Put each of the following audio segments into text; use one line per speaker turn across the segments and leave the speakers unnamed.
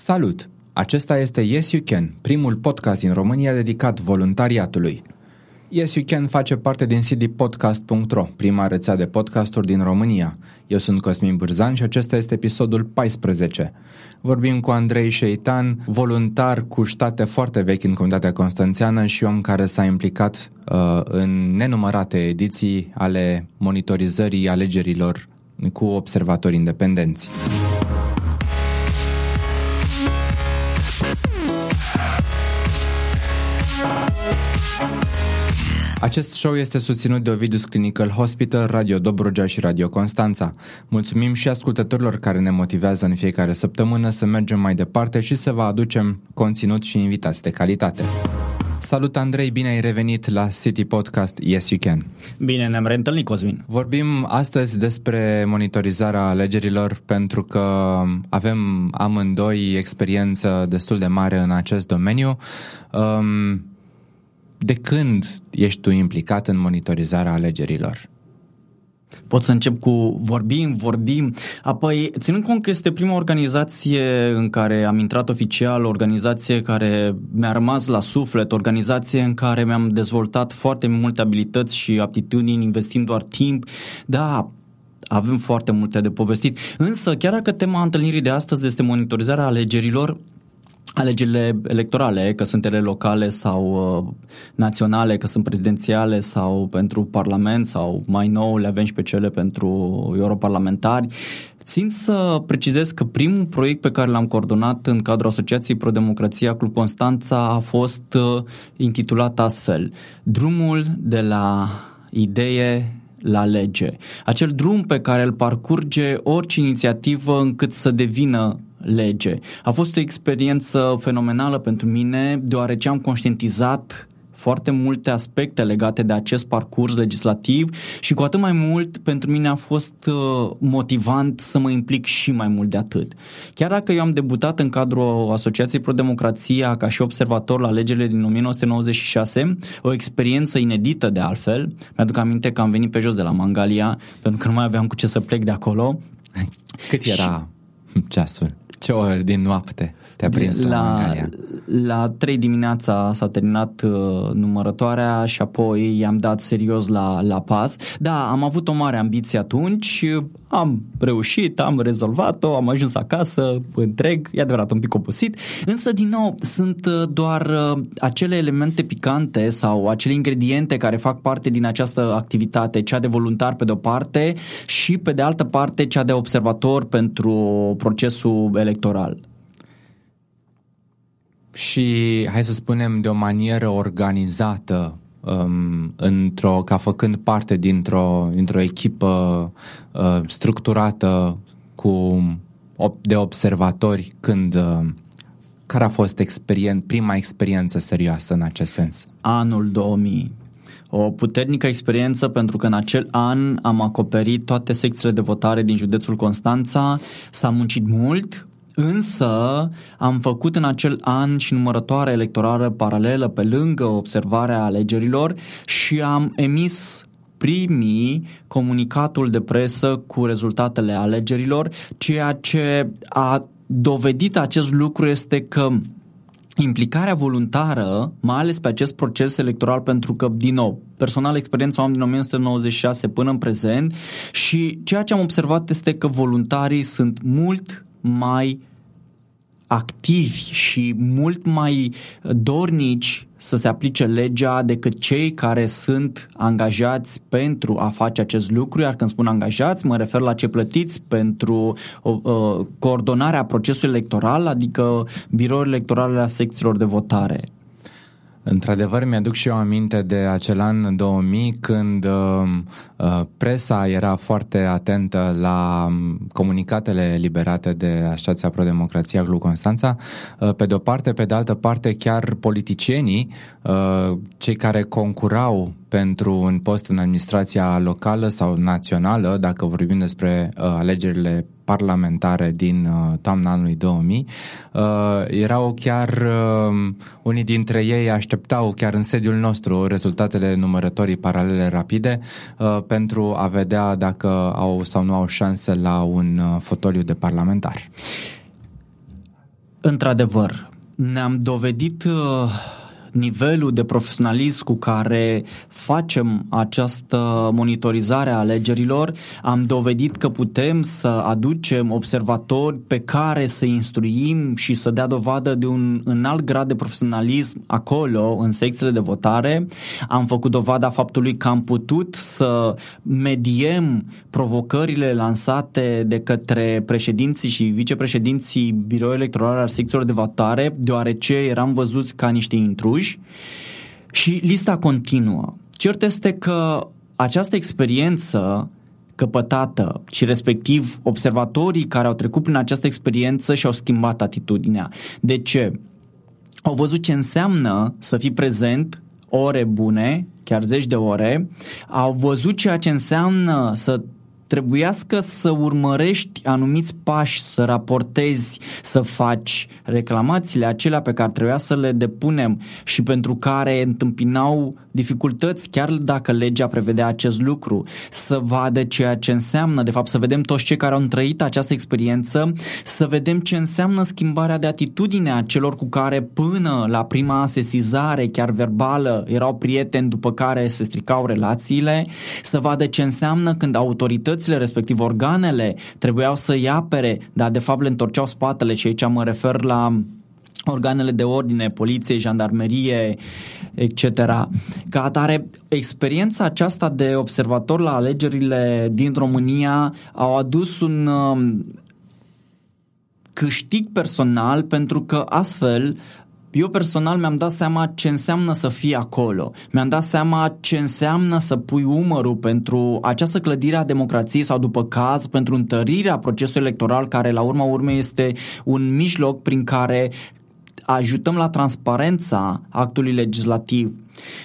Salut! Acesta este Yes You Can, primul podcast din România dedicat voluntariatului. Yes You Can face parte din cdpodcast.ro, prima rețea de podcasturi din România. Eu sunt Cosmin Bârzan și acesta este episodul 14. Vorbim cu Andrei Șeitan, voluntar cu state foarte vechi în comunitatea constanțeană și om care s-a implicat uh, în nenumărate ediții ale monitorizării alegerilor cu observatori independenți. Acest show este susținut de Ovidus Clinical Hospital, Radio Dobrogea și Radio Constanța. Mulțumim și ascultătorilor care ne motivează în fiecare săptămână să mergem mai departe și să vă aducem conținut și invitați de calitate. Salut Andrei, bine ai revenit la City Podcast Yes You Can.
Bine ne-am reîntâlnit, Cosmin.
Vorbim astăzi despre monitorizarea alegerilor pentru că avem amândoi experiență destul de mare în acest domeniu. Um, de când ești tu implicat în monitorizarea alegerilor?
Pot să încep cu vorbim, vorbim, apoi ținând cont că este prima organizație în care am intrat oficial, organizație care mi-a rămas la suflet, organizație în care mi-am dezvoltat foarte multe abilități și aptitudini investind doar timp, da, avem foarte multe de povestit. Însă, chiar dacă tema întâlnirii de astăzi este monitorizarea alegerilor, alegerile electorale, că sunt ele locale sau uh, naționale, că sunt prezidențiale sau pentru Parlament sau mai nou le avem și pe cele pentru europarlamentari. Țin să precizez că primul proiect pe care l-am coordonat în cadrul Asociației Pro Democrația Club Constanța a fost uh, intitulat astfel Drumul de la idee la lege. Acel drum pe care îl parcurge orice inițiativă încât să devină lege. A fost o experiență fenomenală pentru mine, deoarece am conștientizat foarte multe aspecte legate de acest parcurs legislativ și cu atât mai mult pentru mine a fost uh, motivant să mă implic și mai mult de atât. Chiar dacă eu am debutat în cadrul Asociației Pro Democrația ca și observator la legile din 1996, o experiență inedită de altfel, mi-aduc aminte că am venit pe jos de la Mangalia pentru că nu mai aveam cu ce să plec de acolo.
Cât era și... ceasul? Ce ori din noapte te-a prins
la, la 3 dimineața s-a terminat uh, numărătoarea și apoi i-am dat serios la, la pas. Da, am avut o mare ambiție atunci, am reușit, am rezolvat-o, am ajuns acasă întreg, e adevărat un pic obosit, însă din nou sunt uh, doar uh, acele elemente picante sau acele ingrediente care fac parte din această activitate, cea de voluntar pe de o parte și pe de altă parte cea de observator pentru procesul electoral
și, hai să spunem, de o manieră organizată, um, într-o, ca făcând parte dintr-o, dintr-o echipă uh, structurată cu de observatori când uh, care a fost experien, prima experiență serioasă în acest sens?
Anul 2000. O puternică experiență pentru că în acel an am acoperit toate secțiile de votare din județul Constanța, s-a muncit mult, Însă am făcut în acel an și numărătoare electorală paralelă pe lângă observarea alegerilor și am emis primii comunicatul de presă cu rezultatele alegerilor, ceea ce a dovedit acest lucru este că implicarea voluntară, mai ales pe acest proces electoral, pentru că, din nou, personal experiența am din 1996 până în prezent și ceea ce am observat este că voluntarii sunt mult mai activi și mult mai dornici să se aplice legea decât cei care sunt angajați pentru a face acest lucru, iar când spun angajați, mă refer la ce plătiți pentru uh, coordonarea procesului electoral, adică birourile electorale a secțiilor de votare.
Într-adevăr, mi-aduc și eu aminte de acel an 2000 când uh, uh, presa era foarte atentă la um, comunicatele liberate de Asociația Pro-Democrația Glu Constanța. Uh, pe de o parte, pe de altă parte, chiar politicienii, uh, cei care concurau pentru un post în administrația locală sau națională, dacă vorbim despre uh, alegerile parlamentare din uh, toamna anului 2000, uh, erau chiar uh, unii dintre ei așteptau chiar în sediul nostru rezultatele numărătorii paralele rapide uh, pentru a vedea dacă au sau nu au șanse la un uh, fotoliu de parlamentar.
Într-adevăr, ne-am dovedit uh, nivelul de profesionalism cu care facem această monitorizare a alegerilor, am dovedit că putem să aducem observatori pe care să instruim și să dea dovadă de un înalt grad de profesionalism acolo, în secțiile de votare. Am făcut dovada faptului că am putut să mediem provocările lansate de către președinții și vicepreședinții Biroului Electoral al secțiilor de votare, deoarece eram văzuți ca niște intruși Cluj și lista continuă. Cert este că această experiență căpătată și respectiv observatorii care au trecut prin această experiență și-au schimbat atitudinea. De ce? Au văzut ce înseamnă să fii prezent ore bune, chiar zeci de ore, au văzut ceea ce înseamnă să trebuiască să urmărești anumiți pași, să raportezi, să faci reclamațiile acelea pe care trebuia să le depunem și pentru care întâmpinau dificultăți, chiar dacă legea prevedea acest lucru, să vadă ceea ce înseamnă, de fapt să vedem toți cei care au trăit această experiență, să vedem ce înseamnă schimbarea de atitudine a celor cu care până la prima sesizare, chiar verbală, erau prieteni după care se stricau relațiile, să vadă ce înseamnă când autoritățile, respectiv organele, trebuiau să-i apere, dar de fapt le întorceau spatele și aici mă refer la organele de ordine, poliție, jandarmerie, etc. Ca atare, experiența aceasta de observator la alegerile din România au adus un um, câștig personal pentru că astfel eu personal mi-am dat seama ce înseamnă să fii acolo. Mi-am dat seama ce înseamnă să pui umărul pentru această clădire a democrației sau după caz pentru întărirea procesului electoral care la urma urmei este un mijloc prin care ajutăm la transparența actului legislativ.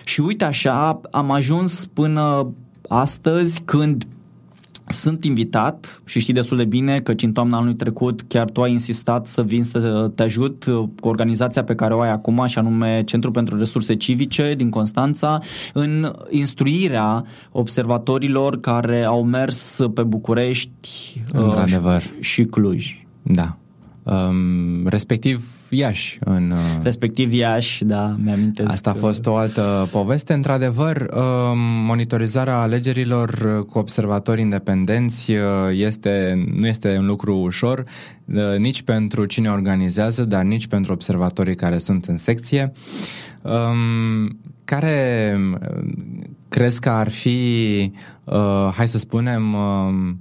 Și uite așa, am ajuns până astăzi când sunt invitat și știi destul de bine că în toamna anului trecut chiar tu ai insistat să vin să te ajut cu organizația pe care o ai acum și anume Centrul pentru Resurse Civice din Constanța în instruirea observatorilor care au mers pe București
uh,
și Cluj.
Da. Um, respectiv Iași. În, uh,
Respectiv Iași, da, mi-amintesc.
Asta a fost o altă poveste. Într-adevăr, um, monitorizarea alegerilor uh, cu observatori independenți uh, este, nu este un lucru ușor, nici pentru cine organizează, dar nici pentru observatorii care sunt în secție. Um, care crezi că ar fi, hai să spunem, um,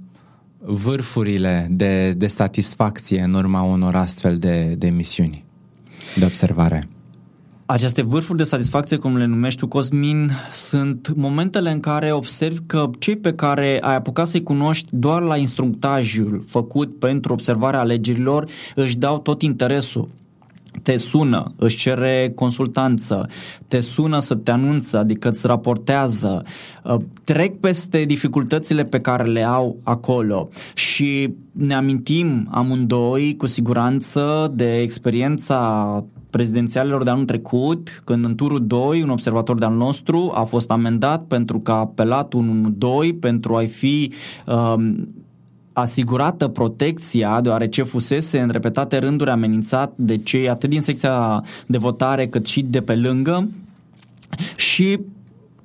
vârfurile de, de satisfacție în urma unor astfel de, de misiuni de observare?
Aceste vârfuri de satisfacție, cum le numești tu, Cosmin, sunt momentele în care observi că cei pe care ai apucat să-i cunoști doar la instructajul făcut pentru observarea alegerilor își dau tot interesul te sună, își cere consultanță, te sună să te anunță, adică îți raportează, uh, trec peste dificultățile pe care le au acolo și ne amintim amândoi cu siguranță de experiența prezidențialelor de anul trecut, când în turul 2 un observator de al nostru a fost amendat pentru că a apelat un 2 pentru a fi um, asigurată protecția, deoarece fusese în repetate rânduri amenințat de cei atât din secția de votare cât și de pe lângă și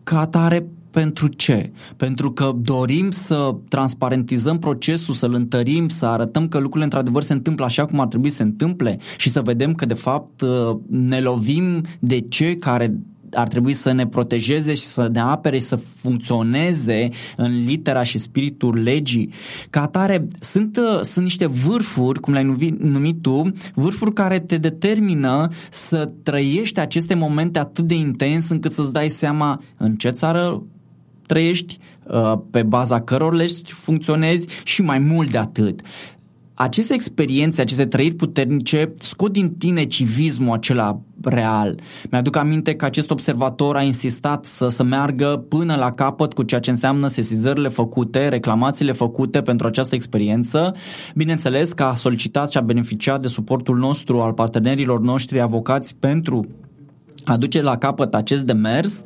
ca atare pentru ce? Pentru că dorim să transparentizăm procesul, să-l întărim, să arătăm că lucrurile într-adevăr se întâmplă așa cum ar trebui să se întâmple și să vedem că de fapt ne lovim de cei care ar trebui să ne protejeze și să ne apere și să funcționeze în litera și spiritul legii. Ca atare, sunt, uh, sunt niște vârfuri, cum le-ai numit tu, vârfuri care te determină să trăiești aceste momente atât de intens încât să-ți dai seama în ce țară trăiești, uh, pe baza căror legi funcționezi și mai mult de atât aceste experiențe, aceste trăiri puternice scot din tine civismul acela real. Mi-aduc aminte că acest observator a insistat să, să meargă până la capăt cu ceea ce înseamnă sesizările făcute, reclamațiile făcute pentru această experiență. Bineînțeles că a solicitat și a beneficiat de suportul nostru al partenerilor noștri avocați pentru a duce la capăt acest demers.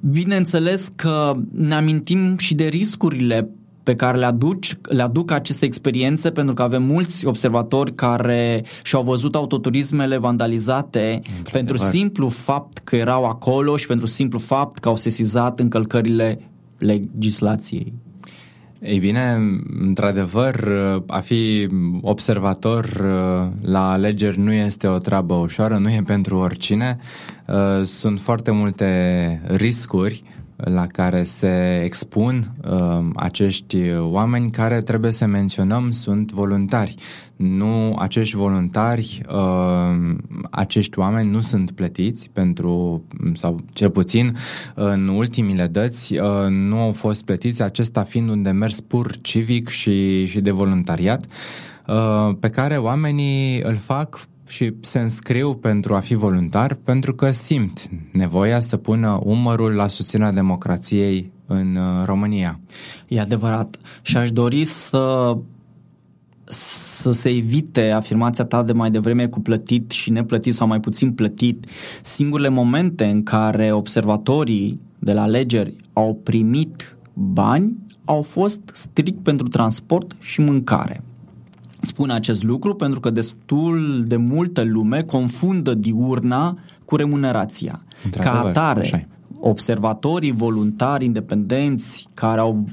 Bineînțeles că ne amintim și de riscurile pe care le, aduci, le aduc aceste experiențe pentru că avem mulți observatori care și-au văzut autoturismele vandalizate pentru simplu fapt că erau acolo și pentru simplu fapt că au sesizat încălcările legislației.
Ei bine, într-adevăr, a fi observator uh, la alegeri nu este o treabă ușoară, nu e pentru oricine. Uh, sunt foarte multe riscuri la care se expun uh, acești oameni care trebuie să menționăm sunt voluntari. Nu acești voluntari, uh, acești oameni nu sunt plătiți pentru, sau cel puțin în ultimile dăți uh, nu au fost plătiți, acesta fiind un demers pur civic și, și de voluntariat uh, pe care oamenii îl fac și se înscriu pentru a fi voluntar pentru că simt nevoia să pună umărul la susținerea democrației în uh, România.
E adevărat. Și aș dori să să se evite afirmația ta de mai devreme cu plătit și neplătit sau mai puțin plătit. Singurele momente în care observatorii de la alegeri au primit bani au fost strict pentru transport și mâncare. Spun acest lucru pentru că destul de multă lume confundă diurna cu remunerația. Ca atare, așa observatorii voluntari independenți care au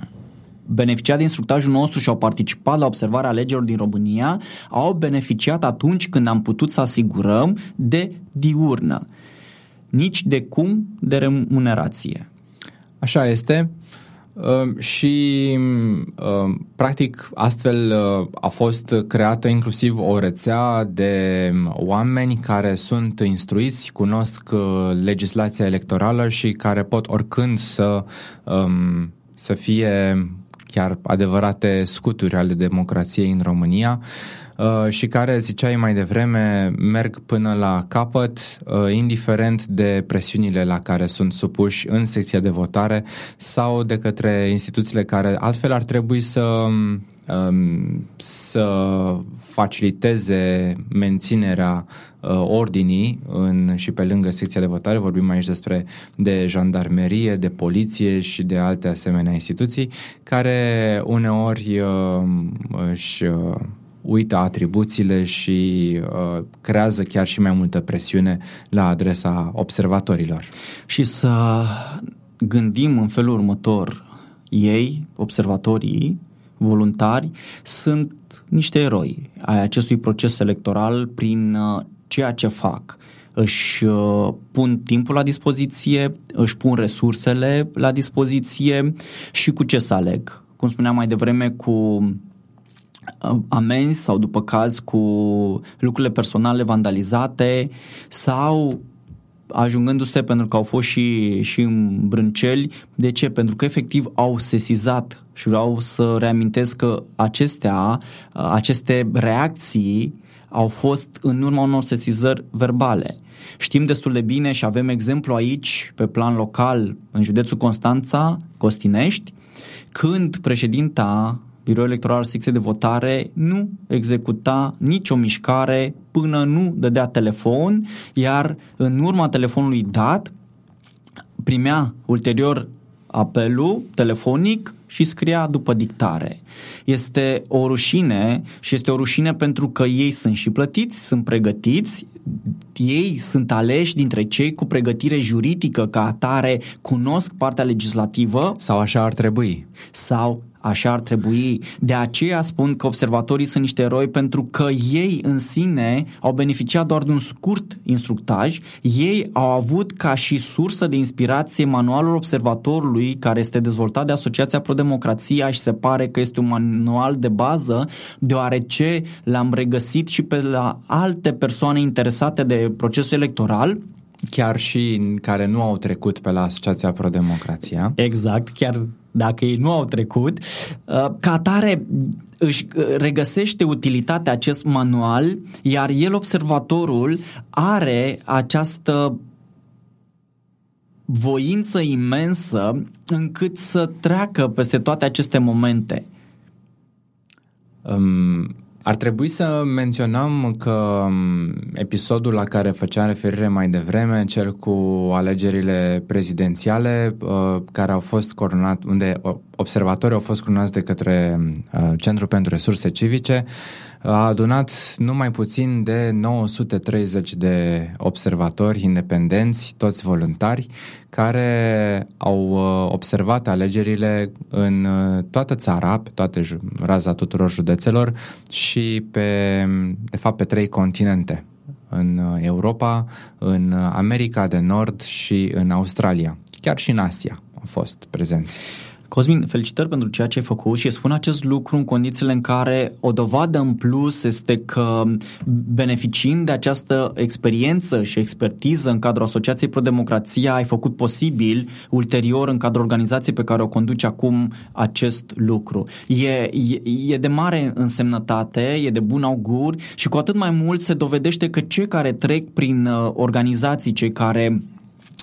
beneficiat de instructajul nostru și au participat la observarea alegerilor din România, au beneficiat atunci când am putut să asigurăm de diurnă. Nici de cum de remunerație.
Așa este. Ehm, și ehm, practic astfel uh, a fost creată inclusiv o rețea de oameni care sunt instruiți, cunosc uh, legislația electorală și care pot oricând să, ehm, să fie chiar adevărate scuturi ale democrației în România. Uh, și care, ziceai mai devreme, merg până la capăt, uh, indiferent de presiunile la care sunt supuși în secția de votare sau de către instituțiile care altfel ar trebui să um, să faciliteze menținerea uh, ordinii în, și pe lângă secția de votare, vorbim aici despre de jandarmerie, de poliție și de alte asemenea instituții, care uneori uh, își uh, uită atribuțiile și uh, creează chiar și mai multă presiune la adresa observatorilor.
Și să gândim în felul următor, ei, observatorii, voluntari, sunt niște eroi ai acestui proces electoral prin uh, ceea ce fac. Își uh, pun timpul la dispoziție, își pun resursele la dispoziție și cu ce să aleg. Cum spuneam mai devreme, cu amenzi sau după caz cu lucrurile personale vandalizate sau ajungându-se pentru că au fost și, și în brânceli. De ce? Pentru că efectiv au sesizat și vreau să reamintesc că acestea, aceste reacții au fost în urma unor sesizări verbale. Știm destul de bine și avem exemplu aici, pe plan local, în județul Constanța, Costinești, când președinta Biroul Electoral secție de votare nu executa nicio mișcare până nu dădea telefon, iar în urma telefonului dat primea ulterior apelul telefonic și scria după dictare. Este o rușine și este o rușine pentru că ei sunt și plătiți, sunt pregătiți, ei sunt aleși dintre cei cu pregătire juridică ca atare, cunosc partea legislativă.
Sau așa ar trebui.
Sau Așa ar trebui. De aceea spun că observatorii sunt niște eroi pentru că ei în sine au beneficiat doar de un scurt instructaj. Ei au avut ca și sursă de inspirație manualul observatorului care este dezvoltat de Asociația Pro-Democrația și se pare că este un manual de bază deoarece l-am regăsit și pe la alte persoane interesate de procesul electoral
Chiar și care nu au trecut pe la Asociația Pro-Democrația.
Exact, chiar dacă ei nu au trecut. Uh, ca atare își uh, regăsește utilitatea acest manual, iar el, observatorul, are această voință imensă încât să treacă peste toate aceste momente.
Um, ar trebui să menționăm că um, episodul la care făceam referire mai devreme, cel cu alegerile prezidențiale, uh, care au fost coronat, unde observatorii au fost crunați de către uh, Centrul pentru Resurse Civice, a adunat numai puțin de 930 de observatori independenți, toți voluntari, care au uh, observat alegerile în uh, toată țara, pe toate raza tuturor județelor și pe, de fapt, pe trei continente în uh, Europa, în America de Nord și în Australia. Chiar și în Asia au fost prezenți.
Cosmin, felicitări pentru ceea ce ai făcut și spun acest lucru în condițiile în care o dovadă în plus este că beneficiind de această experiență și expertiză în cadrul Asociației Pro Democrația ai făcut posibil ulterior în cadrul organizației pe care o conduci acum acest lucru. E, e, e de mare însemnătate, e de bun augur și cu atât mai mult se dovedește că cei care trec prin uh, organizații, cei care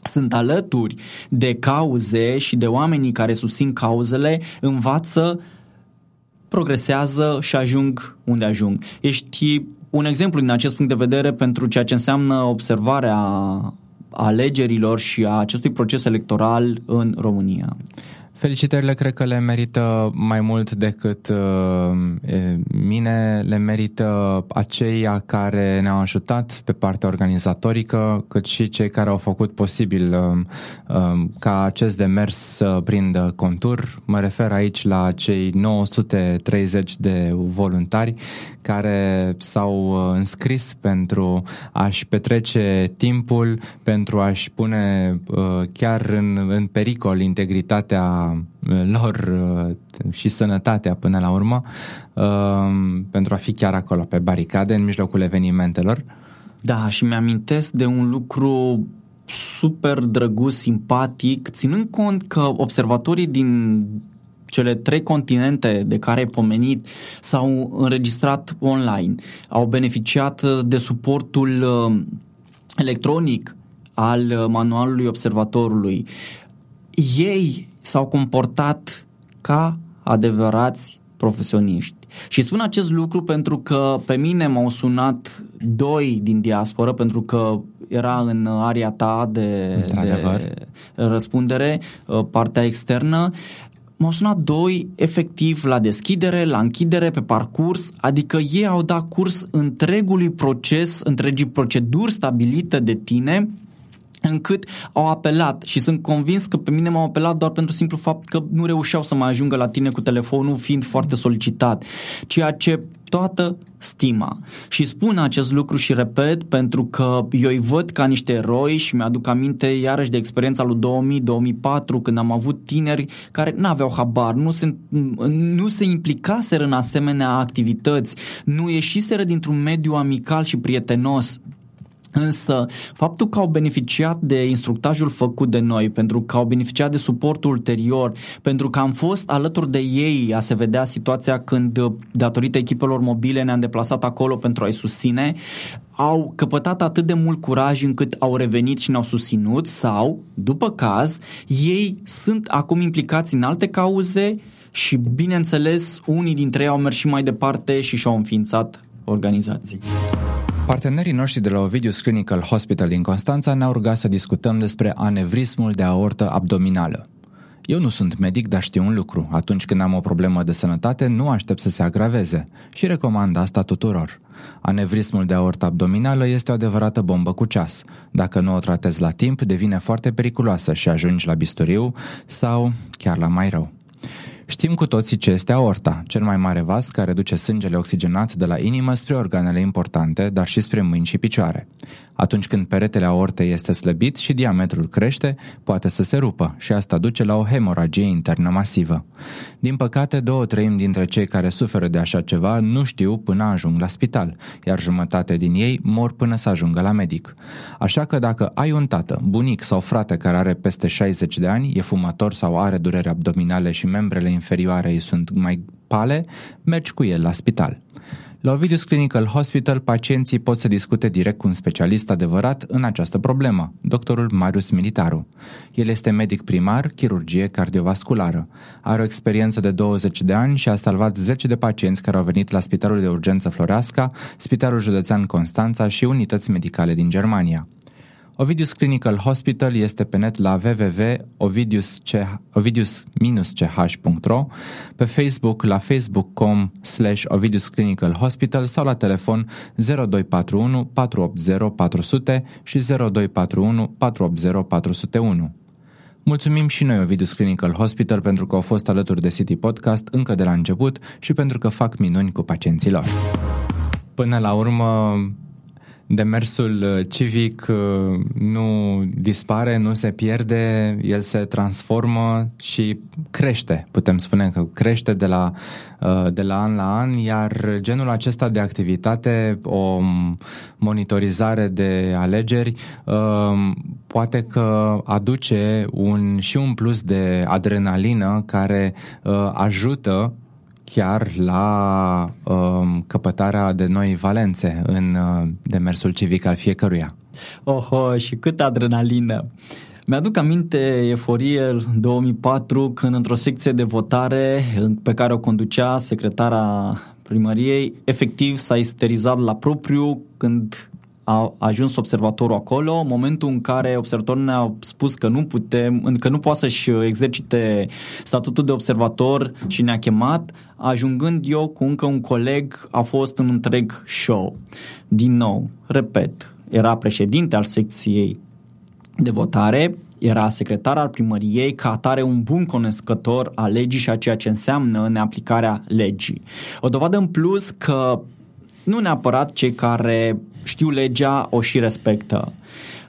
sunt alături de cauze și de oamenii care susțin cauzele, învață, progresează și ajung unde ajung. Ești un exemplu din acest punct de vedere pentru ceea ce înseamnă observarea alegerilor și a acestui proces electoral în România.
Felicitările cred că le merită mai mult decât uh, mine, le merită aceia care ne-au ajutat pe partea organizatorică, cât și cei care au făcut posibil uh, uh, ca acest demers să prindă contur. Mă refer aici la cei 930 de voluntari care s-au uh, înscris pentru a-și petrece timpul, pentru a-și pune uh, chiar în, în pericol integritatea Uh, lor uh, și sănătatea până la urmă uh, pentru a fi chiar acolo pe baricade în mijlocul evenimentelor.
Da, și mi-amintesc de un lucru super drăguț, simpatic, ținând cont că observatorii din cele trei continente de care ai pomenit s-au înregistrat online, au beneficiat de suportul electronic al manualului observatorului. Ei s-au comportat ca adevărați profesioniști. Și spun acest lucru pentru că pe mine m-au sunat doi din diasporă, pentru că era în area ta de, de răspundere, uh, partea externă. M-au sunat doi efectiv la deschidere, la închidere, pe parcurs, adică ei au dat curs întregului proces, întregii proceduri stabilite de tine încât au apelat și sunt convins că pe mine m-au apelat doar pentru simplu fapt că nu reușeau să mai ajungă la tine cu telefonul fiind foarte solicitat, ceea ce toată stima. Și spun acest lucru și repet pentru că eu îi văd ca niște eroi și mi-aduc aminte iarăși de experiența lui 2000-2004 când am avut tineri care nu aveau habar, nu se, nu se implicaseră în asemenea activități, nu ieșiseră dintr-un mediu amical și prietenos Însă, faptul că au beneficiat de instructajul făcut de noi, pentru că au beneficiat de suportul ulterior, pentru că am fost alături de ei a se vedea situația când, datorită echipelor mobile, ne-am deplasat acolo pentru a-i susține, au căpătat atât de mult curaj încât au revenit și ne-au susținut sau, după caz, ei sunt acum implicați în alte cauze și, bineînțeles, unii dintre ei au mers și mai departe și și-au înființat organizații.
Partenerii noștri de la Ovidius Clinical Hospital din Constanța ne-au rugat să discutăm despre anevrismul de aortă abdominală. Eu nu sunt medic, dar știu un lucru. Atunci când am o problemă de sănătate, nu aștept să se agraveze și recomand asta tuturor. Anevrismul de aortă abdominală este o adevărată bombă cu ceas. Dacă nu o tratezi la timp, devine foarte periculoasă și ajungi la bisturiu sau chiar la mai rău. Știm cu toții ce este aorta, cel mai mare vas care duce sângele oxigenat de la inimă spre organele importante, dar și spre mâini și picioare. Atunci când peretele aortei este slăbit și diametrul crește, poate să se rupă și asta duce la o hemoragie internă masivă. Din păcate, două treimi dintre cei care suferă de așa ceva nu știu până ajung la spital, iar jumătate din ei mor până să ajungă la medic. Așa că dacă ai un tată, bunic sau frate care are peste 60 de ani, e fumător sau are dureri abdominale și membrele inferioare îi sunt mai pale, mergi cu el la spital. La Ovidius Clinical Hospital, pacienții pot să discute direct cu un specialist adevărat în această problemă, doctorul Marius Militaru. El este medic primar, chirurgie cardiovasculară. Are o experiență de 20 de ani și a salvat 10 de pacienți care au venit la Spitalul de Urgență Floreasca, Spitalul Județean Constanța și unități medicale din Germania. Ovidius Clinical Hospital este pe net la www.ovidius-ch.ro, pe Facebook la facebook.com slash Ovidius Clinical Hospital sau la telefon 0241 480 400 și 0241 480 401. Mulțumim și noi Ovidius Clinical Hospital pentru că au fost alături de City Podcast încă de la început și pentru că fac minuni cu pacienții lor. Până la urmă, demersul uh, civic uh, nu dispare, nu se pierde, el se transformă și crește. Putem spune că crește de la, uh, de la an la an, iar genul acesta de activitate, o monitorizare de alegeri, poate că aduce un, și un plus de adrenalină care ajută chiar la um, căpătarea de noi valențe în uh, demersul civic al fiecăruia.
Oho, și câtă adrenalină! Mi-aduc aminte eforie 2004 când într-o secție de votare pe care o conducea secretara primăriei, efectiv s-a isterizat la propriu când a ajuns observatorul acolo, momentul în care observatorul ne-a spus că nu putem, că nu poate să-și exercite statutul de observator și ne-a chemat, ajungând eu cu încă un coleg, a fost un întreg show. Din nou, repet, era președinte al secției de votare, era secretar al primăriei, ca atare un bun cunoscător a legii și a ceea ce înseamnă neaplicarea legii. O dovadă în plus că nu neapărat cei care știu legea o și respectă.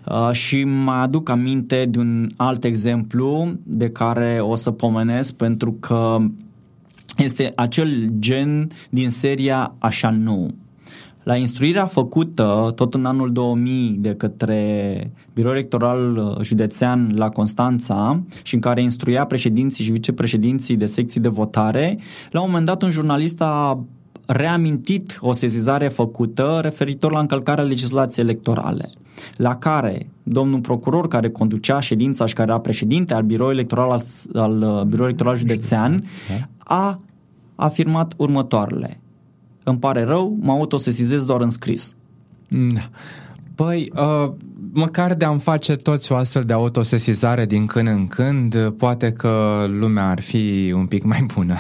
Uh, și mai aduc aminte de un alt exemplu de care o să pomenesc pentru că este acel gen din seria Așa nu. La instruirea făcută tot în anul 2000 de către Biroul Electoral Județean la Constanța și în care instruia președinții și vicepreședinții de secții de votare, la un moment dat un jurnalist a reamintit o sezizare făcută referitor la încălcarea legislației electorale, la care domnul procuror care conducea ședința și care era președinte al biroului electoral al, al uh, biroului electoral județean da. a afirmat următoarele. Îmi pare rău, mă autosesizez doar în scris.
Da. Păi, uh, măcar de a-mi face toți o astfel de autosesizare din când în când, poate că lumea ar fi un pic mai bună.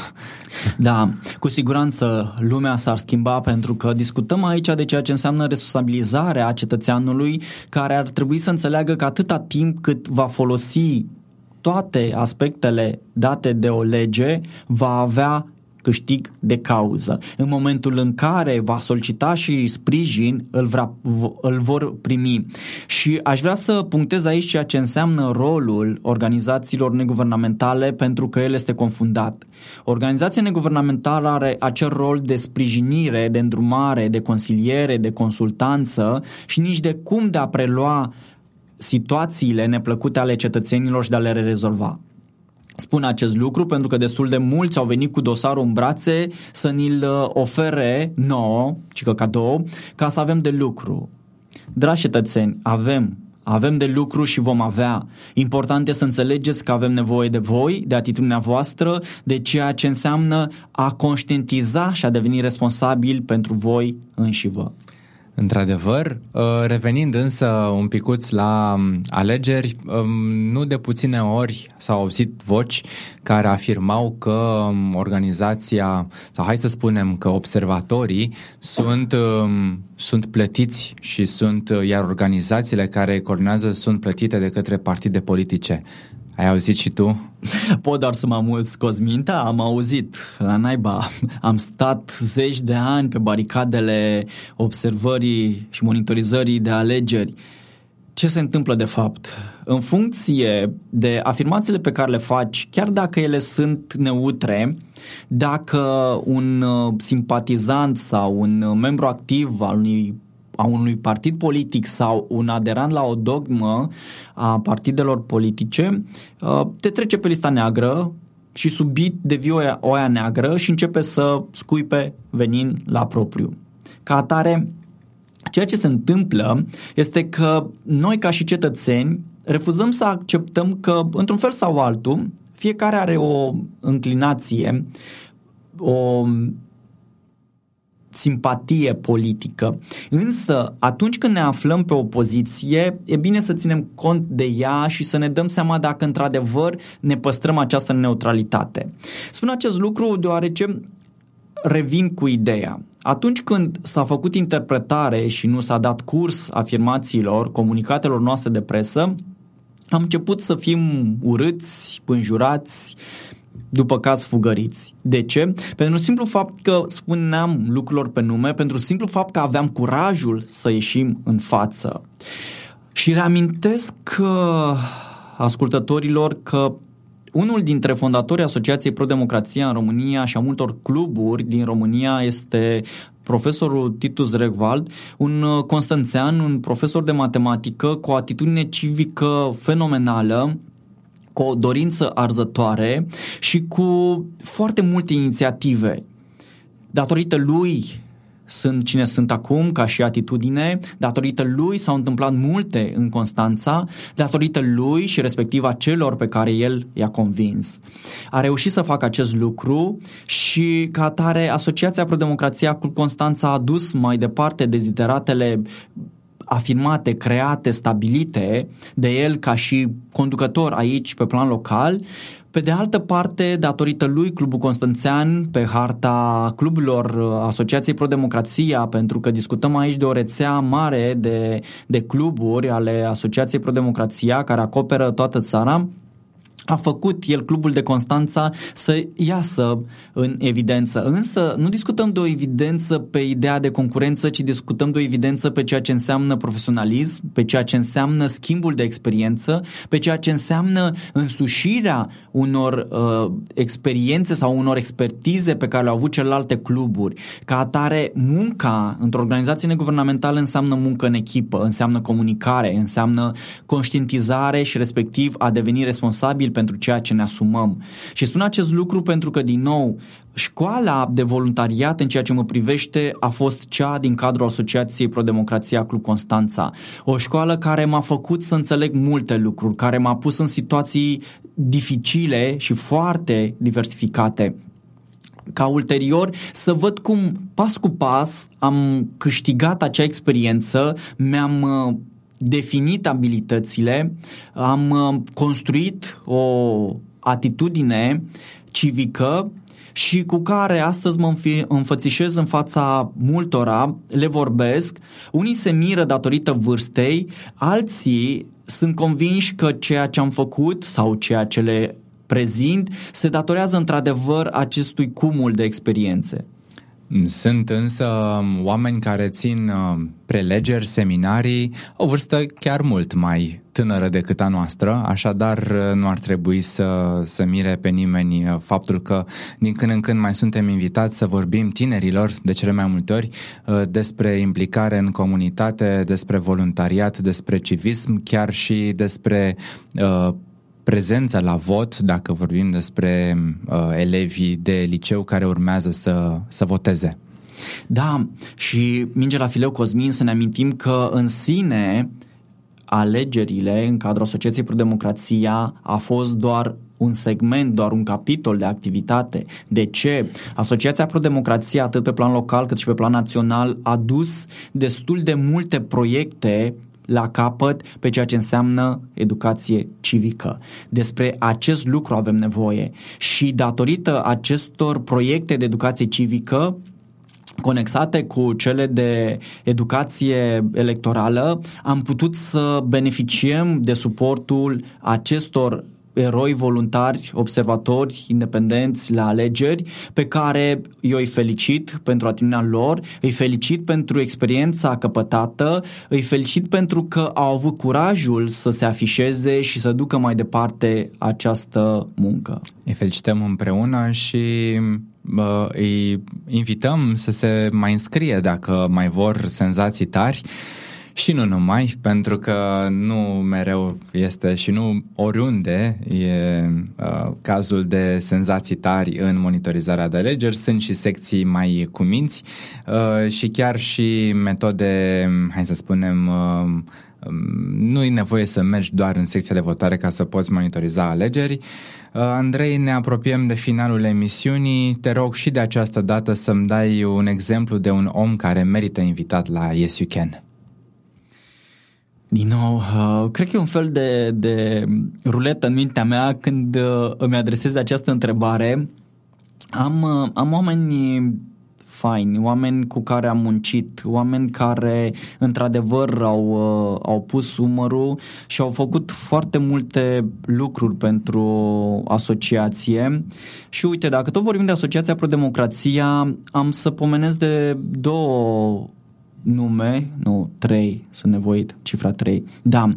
Da, cu siguranță lumea s-ar schimba pentru că discutăm aici de ceea ce înseamnă responsabilizarea cetățeanului care ar trebui să înțeleagă că atâta timp cât va folosi toate aspectele date de o lege, va avea câștig de cauză. În momentul în care va solicita și sprijin, îl, vrea, îl vor primi. Și aș vrea să punctez aici ceea ce înseamnă rolul organizațiilor neguvernamentale pentru că el este confundat. Organizația neguvernamentală are acel rol de sprijinire, de îndrumare, de consiliere, de consultanță și nici de cum de a prelua situațiile neplăcute ale cetățenilor și de a le rezolva. Spun acest lucru pentru că destul de mulți au venit cu dosarul în brațe să ni-l uh, ofere nouă, ci că cadou, ca să avem de lucru. Dragi cetățeni, avem avem de lucru și vom avea. Important este să înțelegeți că avem nevoie de voi, de atitudinea voastră, de ceea ce înseamnă a conștientiza și a deveni responsabil pentru voi înși vă.
Într-adevăr, uh, revenind însă un picuț la um, alegeri, um, nu de puține ori s-au auzit voci care afirmau că um, organizația, sau hai să spunem că observatorii sunt, sunt plătiți și sunt, uh, iar organizațiile care coordonează sunt plătite de către partide politice. Ai auzit și tu?
Pot doar să mă mult scos mintea, am auzit la naiba. Am stat zeci de ani pe baricadele observării și monitorizării de alegeri. Ce se întâmplă de fapt? În funcție de afirmațiile pe care le faci, chiar dacă ele sunt neutre, dacă un uh, simpatizant sau un uh, membru activ al unui a unui partid politic sau un aderant la o dogmă a partidelor politice, uh, te trece pe lista neagră și subit devii oia, oia neagră și începe să scuipe venind la propriu. Ca atare, ceea ce se întâmplă este că noi ca și cetățeni refuzăm să acceptăm că, într-un fel sau altul, fiecare are o înclinație, o simpatie politică. Însă, atunci când ne aflăm pe o poziție, e bine să ținem cont de ea și să ne dăm seama dacă într-adevăr ne păstrăm această neutralitate. Spun acest lucru deoarece revin cu ideea. Atunci când s-a făcut interpretare și nu s-a dat curs afirmațiilor, comunicatelor noastre de presă, am început să fim urâți, înjurați, după caz fugăriți. De ce? Pentru simplu fapt că spuneam lucrurilor pe nume, pentru simplu fapt că aveam curajul să ieșim în față. Și reamintesc că ascultătorilor că unul dintre fondatorii Asociației Pro-Democrația în România și a multor cluburi din România este profesorul Titus Regvald, un constanțean, un profesor de matematică cu o atitudine civică fenomenală, cu o dorință arzătoare și cu foarte multe inițiative. Datorită lui sunt cine sunt acum, ca și atitudine, datorită lui s-au întâmplat multe în Constanța, datorită lui și respectiv a celor pe care el i-a convins. A reușit să facă acest lucru și ca atare Asociația Pro Democrația cu Constanța a dus mai departe dezideratele afirmate, create, stabilite de el ca și conducător aici pe plan local. Pe de altă parte, datorită lui, Clubul Constanțean, pe harta cluburilor uh, Asociației Pro-Democrația, pentru că discutăm aici de o rețea mare de, de cluburi ale Asociației Pro-Democrația, care acoperă toată țara, a făcut el clubul de Constanța să iasă în evidență. Însă nu discutăm de o evidență pe ideea de concurență, ci discutăm de o evidență pe ceea ce înseamnă profesionalism, pe ceea ce înseamnă schimbul de experiență, pe ceea ce înseamnă însușirea unor uh, experiențe sau unor expertize pe care le-au avut celelalte cluburi. Ca atare, munca într-o organizație neguvernamentală înseamnă muncă în echipă, înseamnă comunicare, înseamnă conștientizare și respectiv a deveni responsabil pentru ceea ce ne asumăm. Și spun acest lucru pentru că, din nou, școala de voluntariat în ceea ce mă privește a fost cea din cadrul Asociației Pro-Democrația Club Constanța. O școală care m-a făcut să înțeleg multe lucruri, care m-a pus în situații dificile și foarte diversificate ca ulterior să văd cum pas cu pas am câștigat acea experiență, mi-am uh, definit abilitățile, am uh, construit o atitudine civică și cu care astăzi mă înfățișez în fața multora, le vorbesc, unii se miră datorită vârstei, alții sunt convinși că ceea ce am făcut sau ceea ce le prezint se datorează într-adevăr acestui cumul de experiențe.
Sunt însă oameni care țin uh, prelegeri, seminarii, o vârstă chiar mult mai tânără decât a noastră, așadar uh, nu ar trebui să, să mire pe nimeni uh, faptul că din când în când mai suntem invitați să vorbim tinerilor, de cele mai multe ori, despre implicare în comunitate, despre voluntariat, despre civism, chiar și despre uh, prezența la vot, dacă vorbim despre uh, elevii de liceu care urmează să, să voteze.
Da, și minge la fileu Cosmin să ne amintim că în sine alegerile în cadrul Asociației Pro Democrația a fost doar un segment, doar un capitol de activitate. De ce? Asociația Pro Democrația, atât pe plan local cât și pe plan național, a dus destul de multe proiecte la capăt pe ceea ce înseamnă educație civică. Despre acest lucru avem nevoie și datorită acestor proiecte de educație civică conexate cu cele de educație electorală, am putut să beneficiem de suportul acestor eroi voluntari, observatori independenți la alegeri, pe care eu îi felicit pentru atitudinea lor, îi felicit pentru experiența căpătată, îi felicit pentru că au avut curajul să se afișeze și să ducă mai departe această muncă.
Îi felicităm împreună și bă, îi invităm să se mai înscrie dacă mai vor senzații tari și nu numai, pentru că nu mereu este și nu oriunde e uh, cazul de senzații tari în monitorizarea de alegeri, sunt și secții mai cuminți uh, și chiar și metode, hai să spunem, uh, nu e nevoie să mergi doar în secția de votare ca să poți monitoriza alegeri. Uh, Andrei, ne apropiem de finalul emisiunii. Te rog și de această dată să-mi dai un exemplu de un om care merită invitat la Yes You Can.
Din nou, uh, cred că e un fel de, de ruletă în mintea mea când uh, îmi adresez această întrebare. Am, uh, am oameni faini, oameni cu care am muncit, oameni care într-adevăr au, uh, au pus umărul și au făcut foarte multe lucruri pentru asociație. Și uite, dacă tot vorbim de Asociația Pro Democrația, am să pomenesc de două nume, nu, trei, sunt nevoit, cifra trei. Da,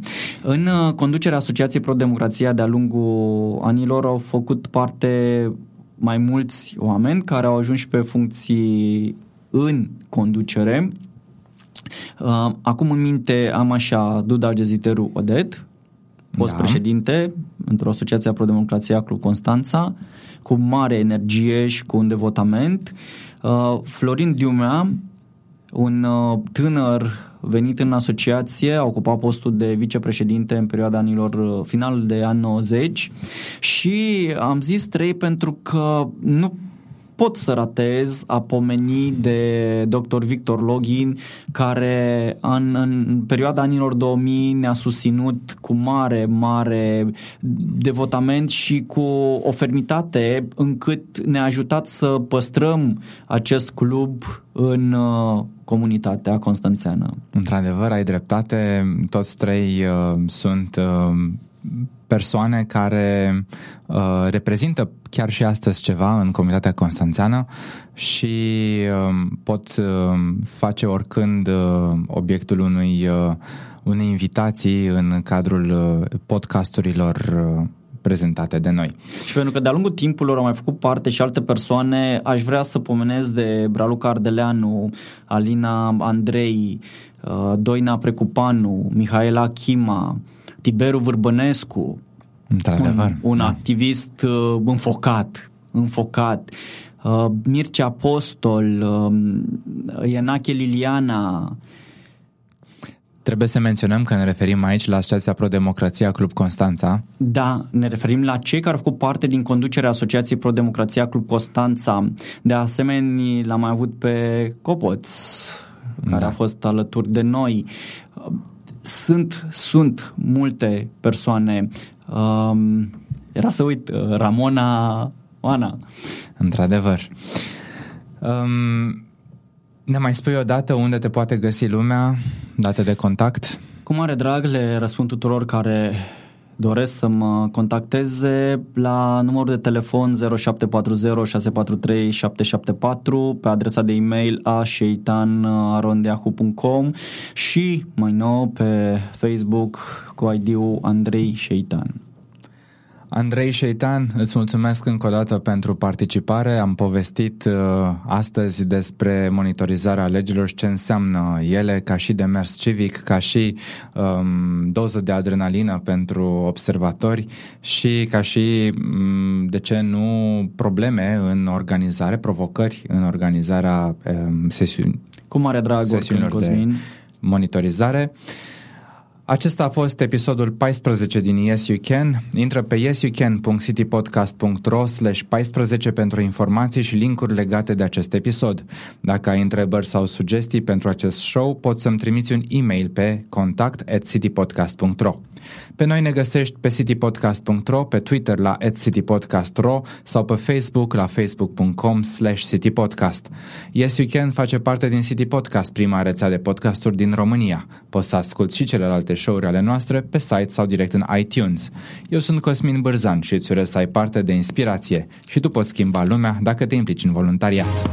în uh, conducerea Asociației Pro Democrația de-a lungul anilor au făcut parte mai mulți oameni care au ajuns pe funcții în conducere. Uh, acum în minte am așa Duda Geziteru Odet, fost da. președinte într-o asociație a Pro-Democrația Club Constanța, cu mare energie și cu un devotament. Uh, Florin Diumea, un uh, tânăr venit în asociație, a ocupat postul de vicepreședinte în perioada anilor uh, final de ani 90 și am zis trei pentru că nu pot să ratez a pomeni de dr. Victor Login, care în, în perioada anilor 2000 ne-a susținut cu mare, mare devotament și cu o fermitate încât ne-a ajutat să păstrăm acest club în uh, comunitatea constanțeană.
Într-adevăr, ai dreptate, toți trei uh, sunt uh, persoane care uh, reprezintă chiar și astăzi ceva în comunitatea constanțeană și uh, pot uh, face oricând uh, obiectul unui, uh, unei invitații în cadrul uh, podcasturilor uh, prezentate de noi.
Și pentru că de-a lungul timpului au mai făcut parte și alte persoane, aș vrea să pomenesc de Braluca Ardeleanu, Alina Andrei, uh, Doina Precupanu, Mihaela Chima, Tiberu Vârbănescu,
Într-adevăr,
un, un da. activist uh, înfocat, înfocat. Uh, Mircea Apostol, uh, Ianache Liliana,
Trebuie să menționăm că ne referim aici la Asociația Pro-Democrația Club Constanța.
Da, ne referim la cei care au făcut parte din conducerea Asociației Pro-Democrația Club Constanța. De asemenea, l-am mai avut pe Copoț, care da. a fost alături de noi. Sunt, sunt multe persoane. Um, era să uit, Ramona Oana.
Într-adevăr. Um, ne mai spui o dată unde te poate găsi lumea, date de contact?
Cu mare drag le răspund tuturor care doresc să mă contacteze la numărul de telefon 0740 643 774 pe adresa de e-mail a sheitan.arondeahu.com și mai nou pe Facebook cu ID-ul Andrei Sheitan.
Andrei Șeitan, îți mulțumesc încă o dată pentru participare. Am povestit uh, astăzi despre monitorizarea alegerilor și ce înseamnă ele ca și demers civic, ca și um, doză de adrenalină pentru observatori și ca și, um, de ce nu, probleme în organizare, provocări în organizarea um, sesiuni,
Cu mare drag, sesiunilor Cosmin. de
monitorizare. Acesta a fost episodul 14 din Yes You Can. Intră pe yesyoucan.citypodcast.ro slash 14 pentru informații și linkuri legate de acest episod. Dacă ai întrebări sau sugestii pentru acest show, poți să-mi trimiți un e-mail pe contact at citypodcast.ro Pe noi ne găsești pe citypodcast.ro, pe Twitter la at citypodcast.ro sau pe Facebook la facebook.com slash citypodcast. Yes You Can face parte din City Podcast, prima rețea de podcasturi din România. Poți să asculti și celelalte alte show-uri ale noastre pe site sau direct în iTunes. Eu sunt Cosmin Bârzan și îți urez să ai parte de inspirație și tu poți schimba lumea dacă te implici în voluntariat.